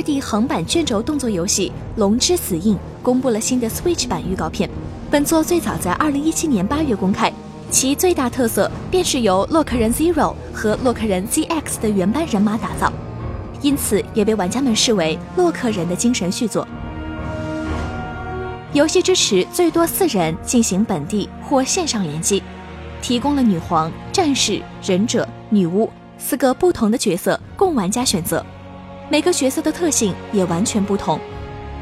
2D 横版卷轴动作游戏《龙之死印》公布了新的 Switch 版预告片。本作最早在2017年8月公开，其最大特色便是由洛克人 Zero 和洛克人 ZX 的原班人马打造，因此也被玩家们视为洛克人的精神续作。游戏支持最多四人进行本地或线上联机，提供了女皇、战士、忍者、女巫四个不同的角色供玩家选择。每个角色的特性也完全不同。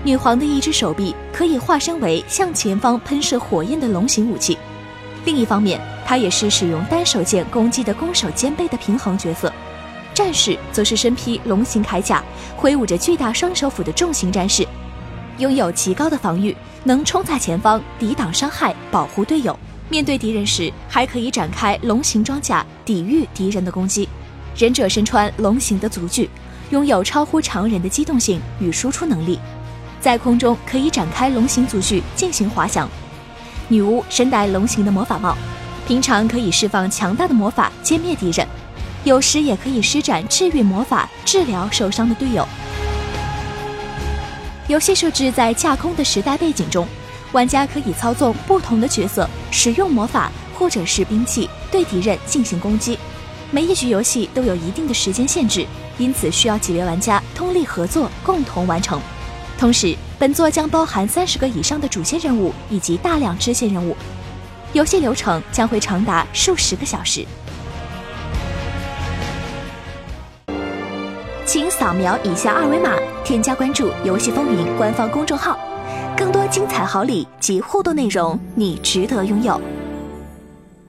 女皇的一只手臂可以化身为向前方喷射火焰的龙形武器，另一方面，她也是使用单手剑攻击的攻守兼备的平衡角色。战士则是身披龙形铠甲，挥舞着巨大双手斧的重型战士。拥有极高的防御，能冲在前方抵挡伤害，保护队友。面对敌人时，还可以展开龙形装甲抵御敌人的攻击。忍者身穿龙形的足具，拥有超乎常人的机动性与输出能力，在空中可以展开龙形足具进行滑翔。女巫身戴龙形的魔法帽，平常可以释放强大的魔法歼灭敌人，有时也可以施展治愈魔法治疗受伤的队友。游戏设置在架空的时代背景中，玩家可以操纵不同的角色，使用魔法或者是兵器对敌人进行攻击。每一局游戏都有一定的时间限制，因此需要几位玩家通力合作，共同完成。同时，本作将包含三十个以上的主线任务以及大量支线任务，游戏流程将会长达数十个小时。请扫描以下二维码，添加关注“游戏风云”官方公众号，更多精彩好礼及互动内容，你值得拥有。